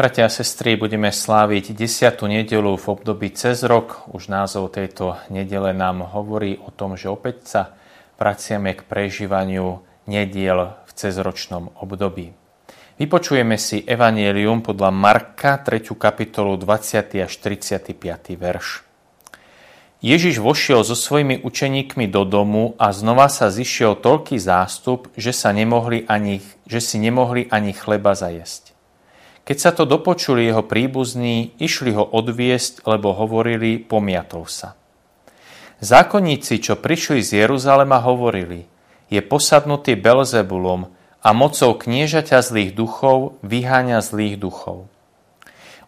Bratia a sestry, budeme sláviť 10. nedelu v období cez rok. Už názov tejto nedele nám hovorí o tom, že opäť sa vraciame k prežívaniu nediel v cezročnom období. Vypočujeme si Evangelium podľa Marka, 3. kapitolu, 20. až 35. verš. Ježiš vošiel so svojimi učeníkmi do domu a znova sa zišiel toľký zástup, že, sa nemohli ani, že si nemohli ani chleba zajesť. Keď sa to dopočuli jeho príbuzní, išli ho odviesť, lebo hovorili, pomiatol sa. Zákonníci, čo prišli z Jeruzalema, hovorili, je posadnutý Belzebulom a mocou kniežaťa zlých duchov vyháňa zlých duchov.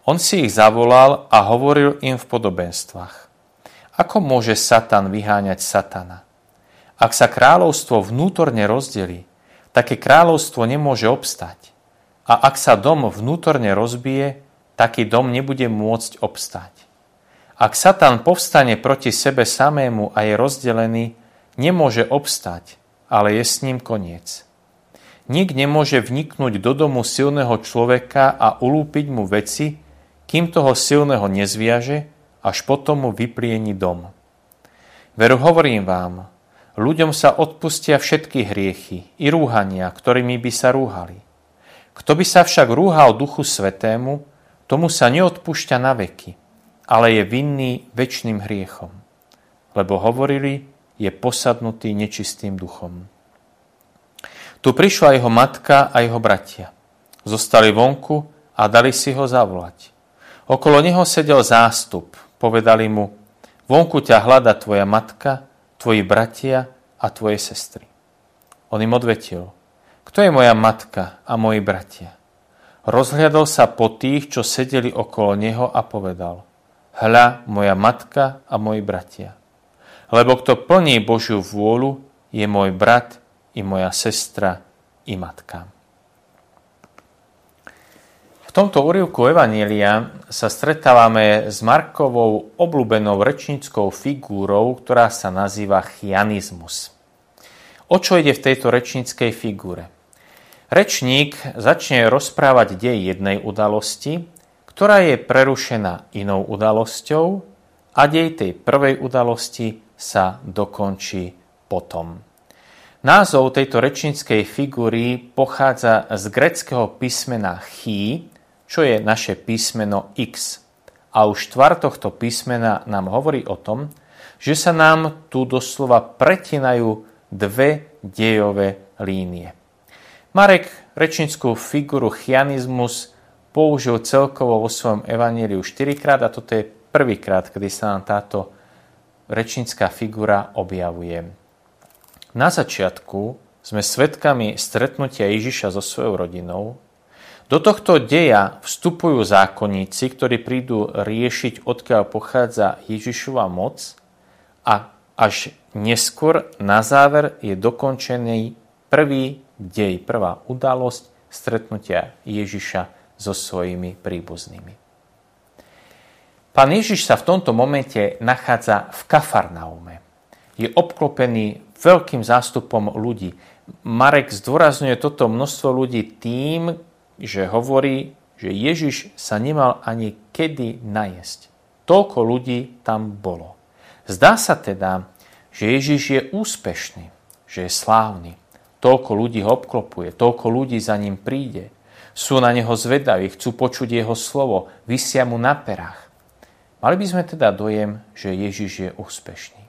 On si ich zavolal a hovoril im v podobenstvách. Ako môže Satan vyháňať Satana? Ak sa kráľovstvo vnútorne rozdeli, také kráľovstvo nemôže obstať. A ak sa dom vnútorne rozbije, taký dom nebude môcť obstať. Ak Satan povstane proti sebe samému a je rozdelený, nemôže obstať, ale je s ním koniec. Nik nemôže vniknúť do domu silného človeka a ulúpiť mu veci, kým toho silného nezviaže až potom mu vyplieni dom. Veru hovorím vám, ľuďom sa odpustia všetky hriechy i rúhania, ktorými by sa rúhali. Kto by sa však rúhal Duchu Svetému, tomu sa neodpúšťa na veky, ale je vinný väčšným hriechom. Lebo hovorili, je posadnutý nečistým duchom. Tu prišla jeho matka a jeho bratia. Zostali vonku a dali si ho zavolať. Okolo neho sedel zástup, Povedali mu, vonku ťa hľada tvoja matka, tvoji bratia a tvoje sestry. On im odvetil, kto je moja matka a moji bratia? Rozhľadol sa po tých, čo sedeli okolo neho a povedal, hľa moja matka a moji bratia. Lebo kto plní Božiu vôľu, je môj brat i moja sestra i matka. V tomto úrivku Evanília sa stretávame s Markovou obľúbenou rečníckou figúrou, ktorá sa nazýva chianizmus. O čo ide v tejto rečníckej figúre? Rečník začne rozprávať dej jednej udalosti, ktorá je prerušená inou udalosťou a dej tej prvej udalosti sa dokončí potom. Názov tejto rečníckej figúry pochádza z greckého písmena chi, čo je naše písmeno X. A už tvar tohto písmena nám hovorí o tom, že sa nám tu doslova pretinajú dve dejové línie. Marek rečnickú figuru chianizmus použil celkovo vo svojom evaníliu 4 krát a toto je prvýkrát, kedy sa nám táto rečnická figura objavuje. Na začiatku sme svedkami stretnutia Ježiša so svojou rodinou, do tohto deja vstupujú zákonníci, ktorí prídu riešiť, odkiaľ pochádza Ježišova moc a až neskôr na záver je dokončený prvý dej, prvá udalosť stretnutia Ježiša so svojimi príbuznými. Pán Ježiš sa v tomto momente nachádza v Kafarnaume. Je obklopený veľkým zástupom ľudí. Marek zdôrazňuje toto množstvo ľudí tým, že hovorí, že Ježiš sa nemal ani kedy najesť. Toľko ľudí tam bolo. Zdá sa teda, že Ježiš je úspešný, že je slávny. Toľko ľudí ho obklopuje, toľko ľudí za ním príde. Sú na neho zvedaví, chcú počuť jeho slovo, vysia mu na perách. Mali by sme teda dojem, že Ježiš je úspešný.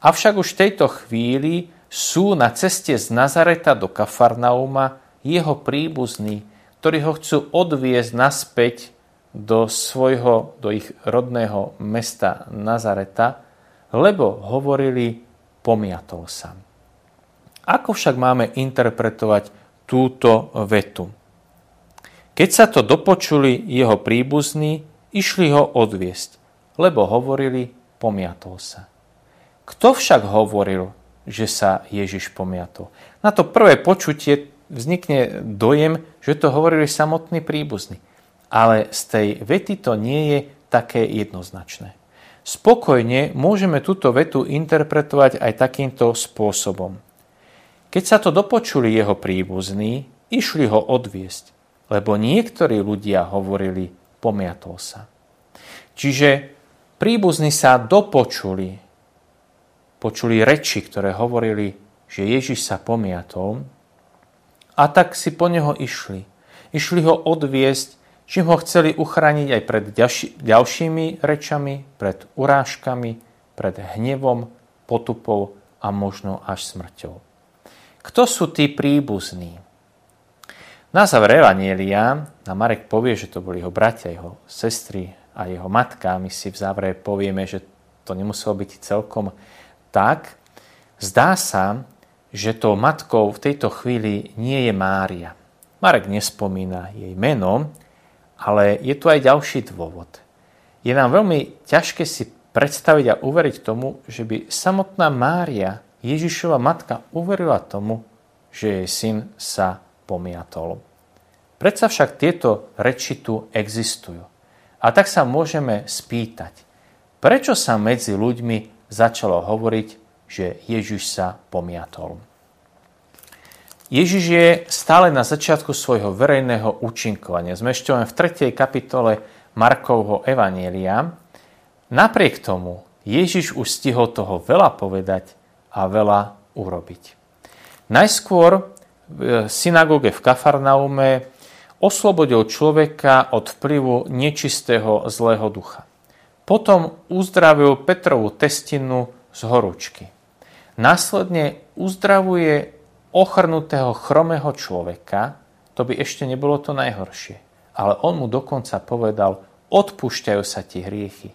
Avšak už v tejto chvíli sú na ceste z Nazareta do Kafarnauma jeho príbuzní, ktorí ho chcú odviezť naspäť do svojho, do ich rodného mesta Nazareta, lebo hovorili, pomiatol sa. Ako však máme interpretovať túto vetu? Keď sa to dopočuli jeho príbuzní, išli ho odviesť, lebo hovorili, pomiatol sa. Kto však hovoril, že sa Ježiš pomiatol? Na to prvé počutie vznikne dojem, že to hovorili samotní príbuzní. Ale z tej vety to nie je také jednoznačné. Spokojne môžeme túto vetu interpretovať aj takýmto spôsobom. Keď sa to dopočuli jeho príbuzní, išli ho odviesť. lebo niektorí ľudia hovorili, pomiatol sa. Čiže príbuzní sa dopočuli, počuli reči, ktoré hovorili, že Ježiš sa pomiatol a tak si po neho išli. Išli ho odviesť, čím ho chceli uchrániť aj pred ďalšími rečami, pred urážkami, pred hnevom, potupou a možno až smrťou. Kto sú tí príbuzní? Na záver Evanielia na Marek povie, že to boli jeho bratia, jeho sestry a jeho matka. My si v závere povieme, že to nemuselo byť celkom tak. Zdá sa, že tou matkou v tejto chvíli nie je Mária. Marek nespomína jej meno, ale je tu aj ďalší dôvod. Je nám veľmi ťažké si predstaviť a uveriť tomu, že by samotná Mária, Ježišova matka, uverila tomu, že jej syn sa pomiatol. Predsa však tieto reči tu existujú. A tak sa môžeme spýtať, prečo sa medzi ľuďmi začalo hovoriť, že Ježiš sa pomiatol. Ježiš je stále na začiatku svojho verejného účinkovania. Sme ešte len v 3. kapitole Markovho Evanielia. Napriek tomu Ježiš už stihol toho veľa povedať a veľa urobiť. Najskôr v synagóge v Kafarnaume oslobodil človeka od vplyvu nečistého zlého ducha. Potom uzdravil Petrovú testinu z horúčky. Následne uzdravuje ochrnutého chromého človeka, to by ešte nebolo to najhoršie. Ale on mu dokonca povedal, odpúšťajú sa ti hriechy.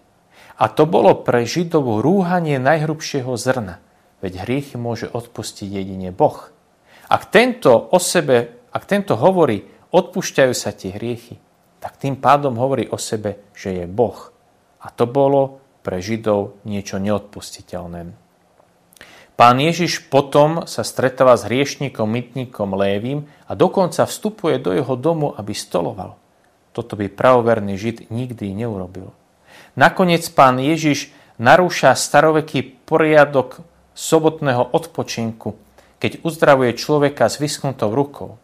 A to bolo pre Židovú rúhanie najhrubšieho zrna, veď hriechy môže odpustiť jedine Boh. Ak tento o sebe, ak tento hovorí, odpúšťajú sa ti hriechy, tak tým pádom hovorí o sebe, že je Boh. A to bolo pre Židov niečo neodpustiteľné. Pán Ježiš potom sa stretáva s hriešníkom, mytníkom Lévim a dokonca vstupuje do jeho domu, aby stoloval. Toto by pravoverný Žid nikdy neurobil. Nakoniec pán Ježiš narúša staroveký poriadok sobotného odpočinku, keď uzdravuje človeka s vyschnutou rukou.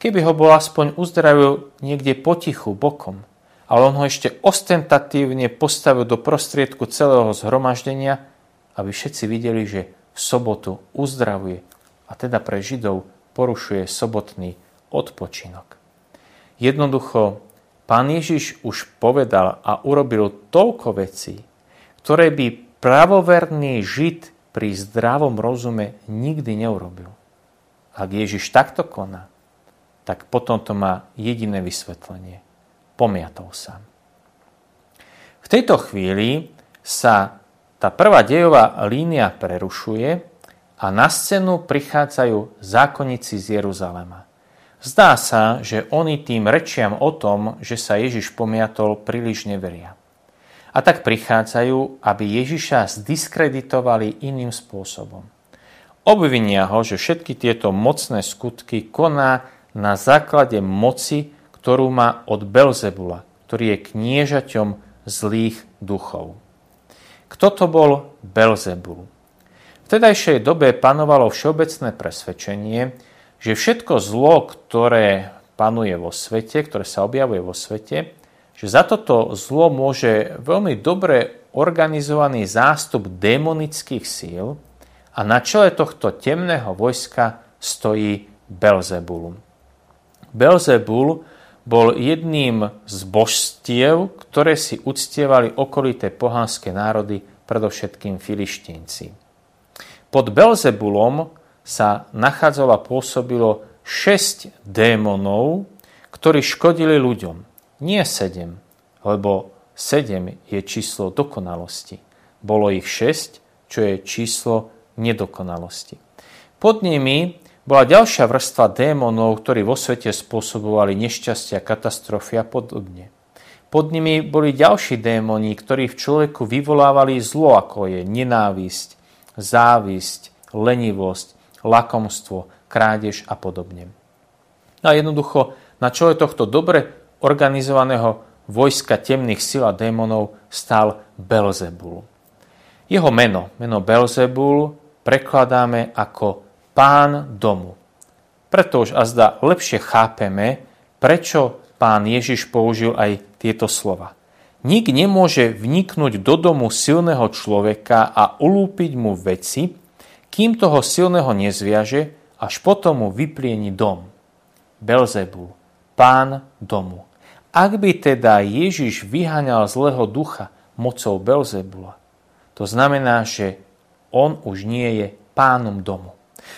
Keby ho bol aspoň uzdravil niekde potichu, bokom, ale on ho ešte ostentatívne postavil do prostriedku celého zhromaždenia, aby všetci videli, že v sobotu uzdravuje a teda pre Židov porušuje sobotný odpočinok. Jednoducho, pán Ježiš už povedal a urobil toľko vecí, ktoré by pravoverný Žid pri zdravom rozume nikdy neurobil. Ak Ježiš takto koná, tak potom to má jediné vysvetlenie. Pomiatol sa. V tejto chvíli sa tá prvá dejová línia prerušuje a na scénu prichádzajú zákonníci z Jeruzalema. Zdá sa, že oni tým rečiam o tom, že sa Ježiš pomiatol, príliš neveria a tak prichádzajú, aby Ježiša zdiskreditovali iným spôsobom. Obvinia ho, že všetky tieto mocné skutky koná na základe moci, ktorú má od Belzebula, ktorý je kniežaťom zlých duchov. Kto to bol Belzebul? V tedajšej dobe panovalo všeobecné presvedčenie, že všetko zlo, ktoré panuje vo svete, ktoré sa objavuje vo svete, že za toto zlo môže veľmi dobre organizovaný zástup démonických síl a na čele tohto temného vojska stojí Belzebul. Belzebul bol jedným z božstiev, ktoré si uctievali okolité pohánske národy, predovšetkým filištínci. Pod Belzebulom sa nachádzalo a pôsobilo šesť démonov, ktorí škodili ľuďom. Nie sedem, lebo sedem je číslo dokonalosti. Bolo ich šesť, čo je číslo nedokonalosti. Pod nimi bola ďalšia vrstva démonov, ktorí vo svete spôsobovali nešťastia, katastrofy a podobne. Pod nimi boli ďalší démoni, ktorí v človeku vyvolávali zlo, ako je nenávisť, závisť, lenivosť, lakomstvo, krádež a podobne. A jednoducho na čele tohto dobre organizovaného vojska temných sil a démonov stál Belzebul. Jeho meno, meno Belzebul, prekladáme ako pán domu. Preto už azda lepšie chápeme, prečo pán Ježiš použil aj tieto slova. Nik nemôže vniknúť do domu silného človeka a ulúpiť mu veci, kým toho silného nezviaže, až potom mu vyplieni dom. Belzebul, pán domu. Ak by teda Ježiš vyháňal zlého ducha mocou Belzebula, to znamená, že on už nie je pánom domu.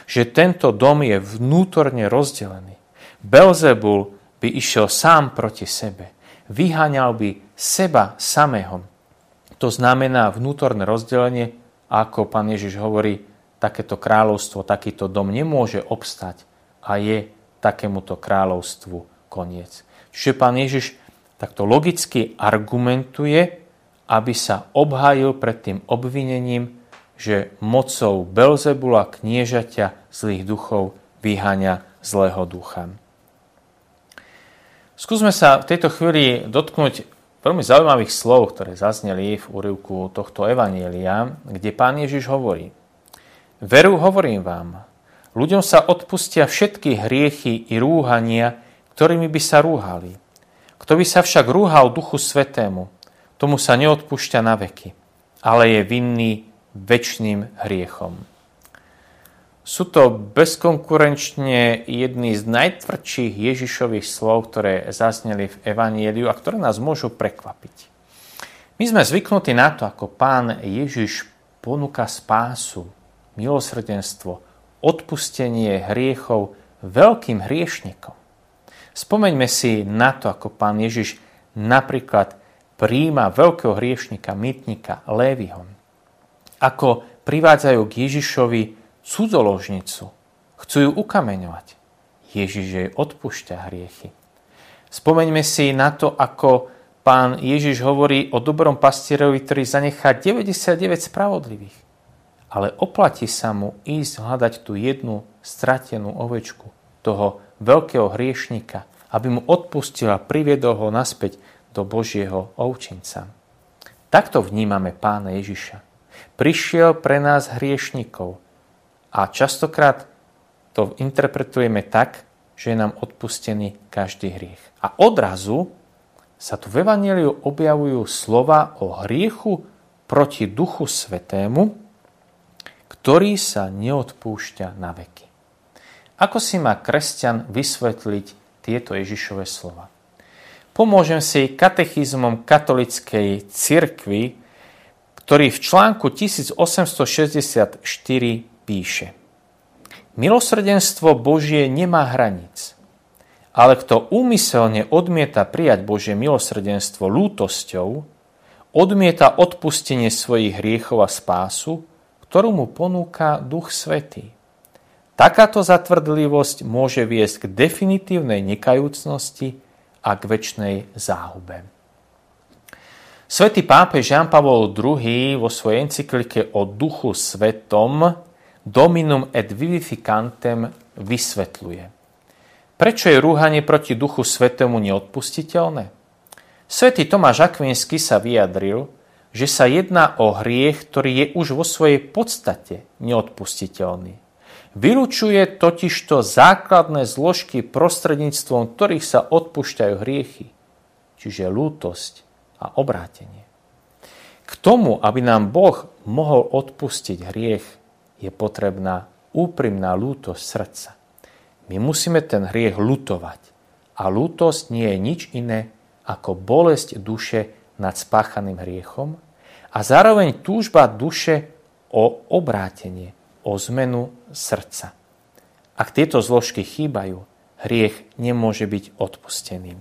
Že tento dom je vnútorne rozdelený. Belzebul by išiel sám proti sebe. Vyháňal by seba samého. To znamená vnútorné rozdelenie, ako pán Ježiš hovorí, takéto kráľovstvo, takýto dom nemôže obstať a je takémuto kráľovstvu koniec. Čiže pán Ježiš takto logicky argumentuje, aby sa obhájil pred tým obvinením, že mocou Belzebula kniežaťa zlých duchov vyháňa zlého ducha. Skúsme sa v tejto chvíli dotknúť veľmi zaujímavých slov, ktoré zazneli v úrivku tohto evanielia, kde pán Ježiš hovorí Veru hovorím vám, ľuďom sa odpustia všetky hriechy i rúhania, ktorými by sa rúhali. Kto by sa však rúhal Duchu Svetému, tomu sa neodpúšťa na veky, ale je vinný väčšným hriechom. Sú to bezkonkurenčne jedny z najtvrdších Ježišových slov, ktoré zazneli v Evanieliu a ktoré nás môžu prekvapiť. My sme zvyknutí na to, ako pán Ježiš ponúka spásu, milosrdenstvo, odpustenie hriechov veľkým hriešnikom. Spomeňme si na to, ako pán Ježiš napríklad príjma veľkého hriešnika, mytnika Lévyho. Ako privádzajú k Ježišovi cudzoložnicu. Chcú ju ukameňovať. Ježiš jej odpúšťa hriechy. Spomeňme si na to, ako pán Ježiš hovorí o dobrom pastierovi, ktorý zanechá 99 spravodlivých. Ale oplatí sa mu ísť hľadať tú jednu stratenú ovečku, toho veľkého hriešnika, aby mu odpustil a priviedol ho naspäť do Božieho ovčinca. Takto vnímame pána Ježiša. Prišiel pre nás hriešnikov, a častokrát to interpretujeme tak, že je nám odpustený každý hriech. A odrazu sa tu v Evangeliu objavujú slova o hriechu proti Duchu Svetému, ktorý sa neodpúšťa na veky. Ako si má kresťan vysvetliť tieto Ježišové slova? Pomôžem si katechizmom katolickej cirkvi, ktorý v článku 1864 píše Milosrdenstvo Božie nemá hranic, ale kto úmyselne odmieta prijať Božie milosrdenstvo lútosťou, odmieta odpustenie svojich hriechov a spásu, ktorú mu ponúka Duch Svetý. Takáto zatvrdlivosť môže viesť k definitívnej nekajúcnosti a k väčšnej záhube. Svetý pápež Jean Pavel II vo svojej encyklike o duchu svetom Dominum et vivificantem vysvetľuje. Prečo je rúhanie proti Duchu Svetému neodpustiteľné? Svetý Tomáš Akvinsky sa vyjadril, že sa jedná o hriech, ktorý je už vo svojej podstate neodpustiteľný. Vylučuje totižto základné zložky prostredníctvom ktorých sa odpúšťajú hriechy, čiže lútosť a obrátenie. K tomu, aby nám Boh mohol odpustiť hriech, je potrebná úprimná lútosť srdca. My musíme ten hriech lutovať. A lútosť nie je nič iné ako bolesť duše nad spáchaným hriechom a zároveň túžba duše o obrátenie, o zmenu srdca. Ak tieto zložky chýbajú, hriech nemôže byť odpustený.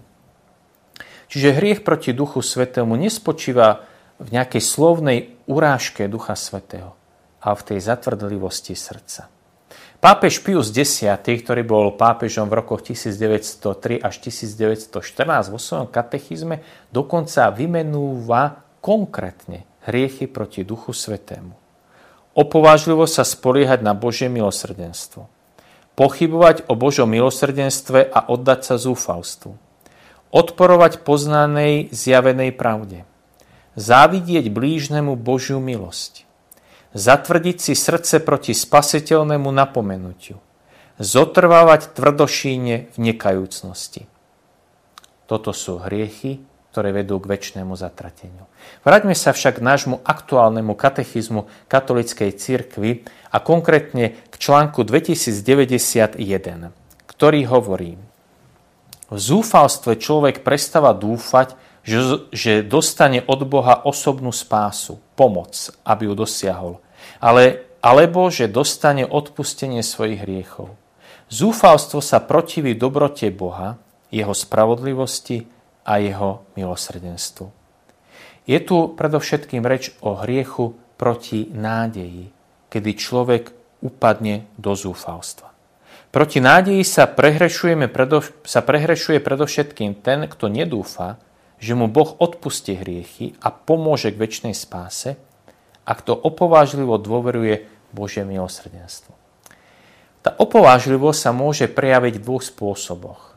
Čiže hriech proti Duchu Svetému nespočíva v nejakej slovnej urážke Ducha Svetého a v tej zatvrdlivosti srdca. Pápež Pius X, ktorý bol pápežom v rokoch 1903 až 1914 vo svojom katechizme, dokonca vymenúva konkrétne hriechy proti Duchu Svetému. Opovážlivo sa spoliehať na Božie milosrdenstvo. Pochybovať o Božom milosrdenstve a oddať sa zúfalstvu. Odporovať poznanej zjavenej pravde. Závidieť blížnemu Božiu milosť zatvrdiť si srdce proti spasiteľnému napomenutiu, zotrvávať tvrdošíne v nekajúcnosti. Toto sú hriechy, ktoré vedú k väčšnému zatrateniu. Vráťme sa však k nášmu aktuálnemu katechizmu katolickej cirkvi a konkrétne k článku 2091, ktorý hovorí V zúfalstve človek prestáva dúfať, že, že dostane od Boha osobnú spásu, pomoc, aby ju dosiahol, ale, alebo že dostane odpustenie svojich hriechov. Zúfalstvo sa protiví dobrote Boha, jeho spravodlivosti a jeho milosrdenstvu. Je tu predovšetkým reč o hriechu proti nádeji, kedy človek upadne do zúfalstva. Proti nádeji sa, prehrešujeme, sa prehrešuje predovšetkým ten, kto nedúfa, že mu Boh odpustí hriechy a pomôže k väčšnej spáse a kto opovážlivo dôveruje Božie milosrdenstvo. Tá opovážlivosť sa môže prejaviť v dvoch spôsoboch.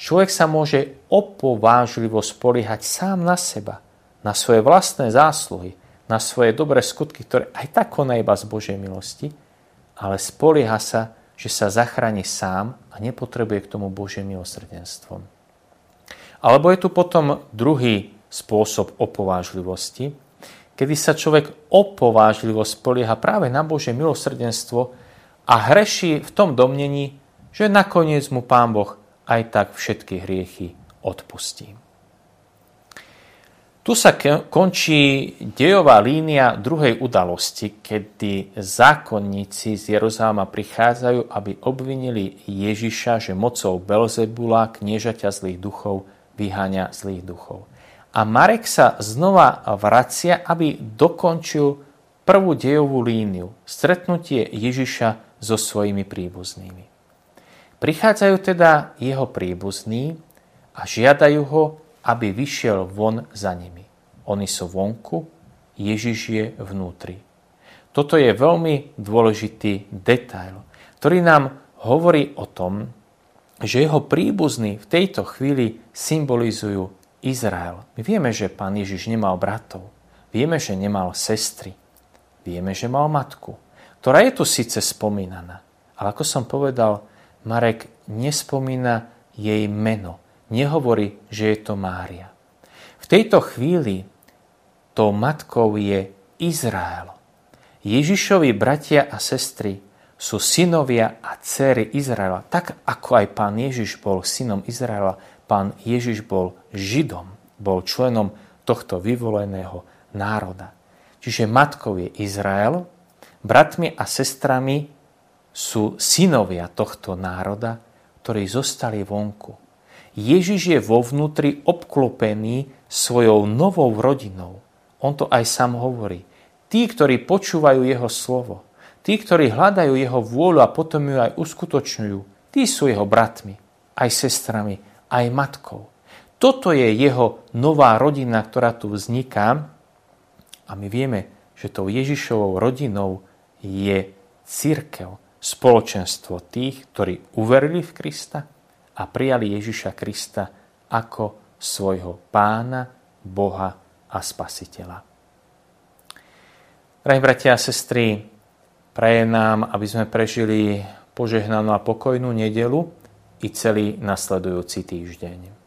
Človek sa môže opovážlivo spoliehať sám na seba, na svoje vlastné zásluhy, na svoje dobré skutky, ktoré aj tak koná iba z Božej milosti, ale spolieha sa, že sa zachráni sám a nepotrebuje k tomu Božie milosrdenstvo. Alebo je tu potom druhý spôsob opovážlivosti, kedy sa človek opovážlivo spolieha práve na Božie milosrdenstvo a hreší v tom domnení, že nakoniec mu Pán Boh aj tak všetky hriechy odpustí. Tu sa končí dejová línia druhej udalosti, kedy zákonníci z Jeruzalema prichádzajú, aby obvinili Ježiša, že mocou Belzebula, kniežaťa zlých duchov, vyháňa zlých duchov. A Marek sa znova vracia, aby dokončil prvú dejovú líniu, stretnutie Ježiša so svojimi príbuznými. Prichádzajú teda jeho príbuzní a žiadajú ho, aby vyšiel von za nimi. Oni sú vonku, Ježiš je vnútri. Toto je veľmi dôležitý detail, ktorý nám hovorí o tom, že jeho príbuzní v tejto chvíli symbolizujú Izrael. My vieme, že pán Ježiš nemal bratov. Vieme, že nemal sestry. Vieme, že mal matku, ktorá je tu síce spomínaná. Ale ako som povedal, Marek nespomína jej meno. Nehovorí, že je to Mária. V tejto chvíli tou matkou je Izrael. Ježišovi bratia a sestry sú synovia a céry Izraela. Tak ako aj pán Ježiš bol synom Izraela, pán Ježiš bol Židom, bol členom tohto vyvoleného národa. Čiže matkou je Izrael, bratmi a sestrami sú synovia tohto národa, ktorí zostali vonku. Ježiš je vo vnútri obklopený svojou novou rodinou. On to aj sám hovorí. Tí, ktorí počúvajú jeho slovo, tí, ktorí hľadajú jeho vôľu a potom ju aj uskutočňujú, tí sú jeho bratmi, aj sestrami, aj matkou. Toto je jeho nová rodina, ktorá tu vzniká a my vieme, že tou Ježišovou rodinou je církev, spoločenstvo tých, ktorí uverili v Krista a prijali Ježiša Krista ako svojho pána, Boha a Spasiteľa. Drahí bratia a sestry, praje nám, aby sme prežili požehnanú a pokojnú nedelu i celý nasledujúci týždeň.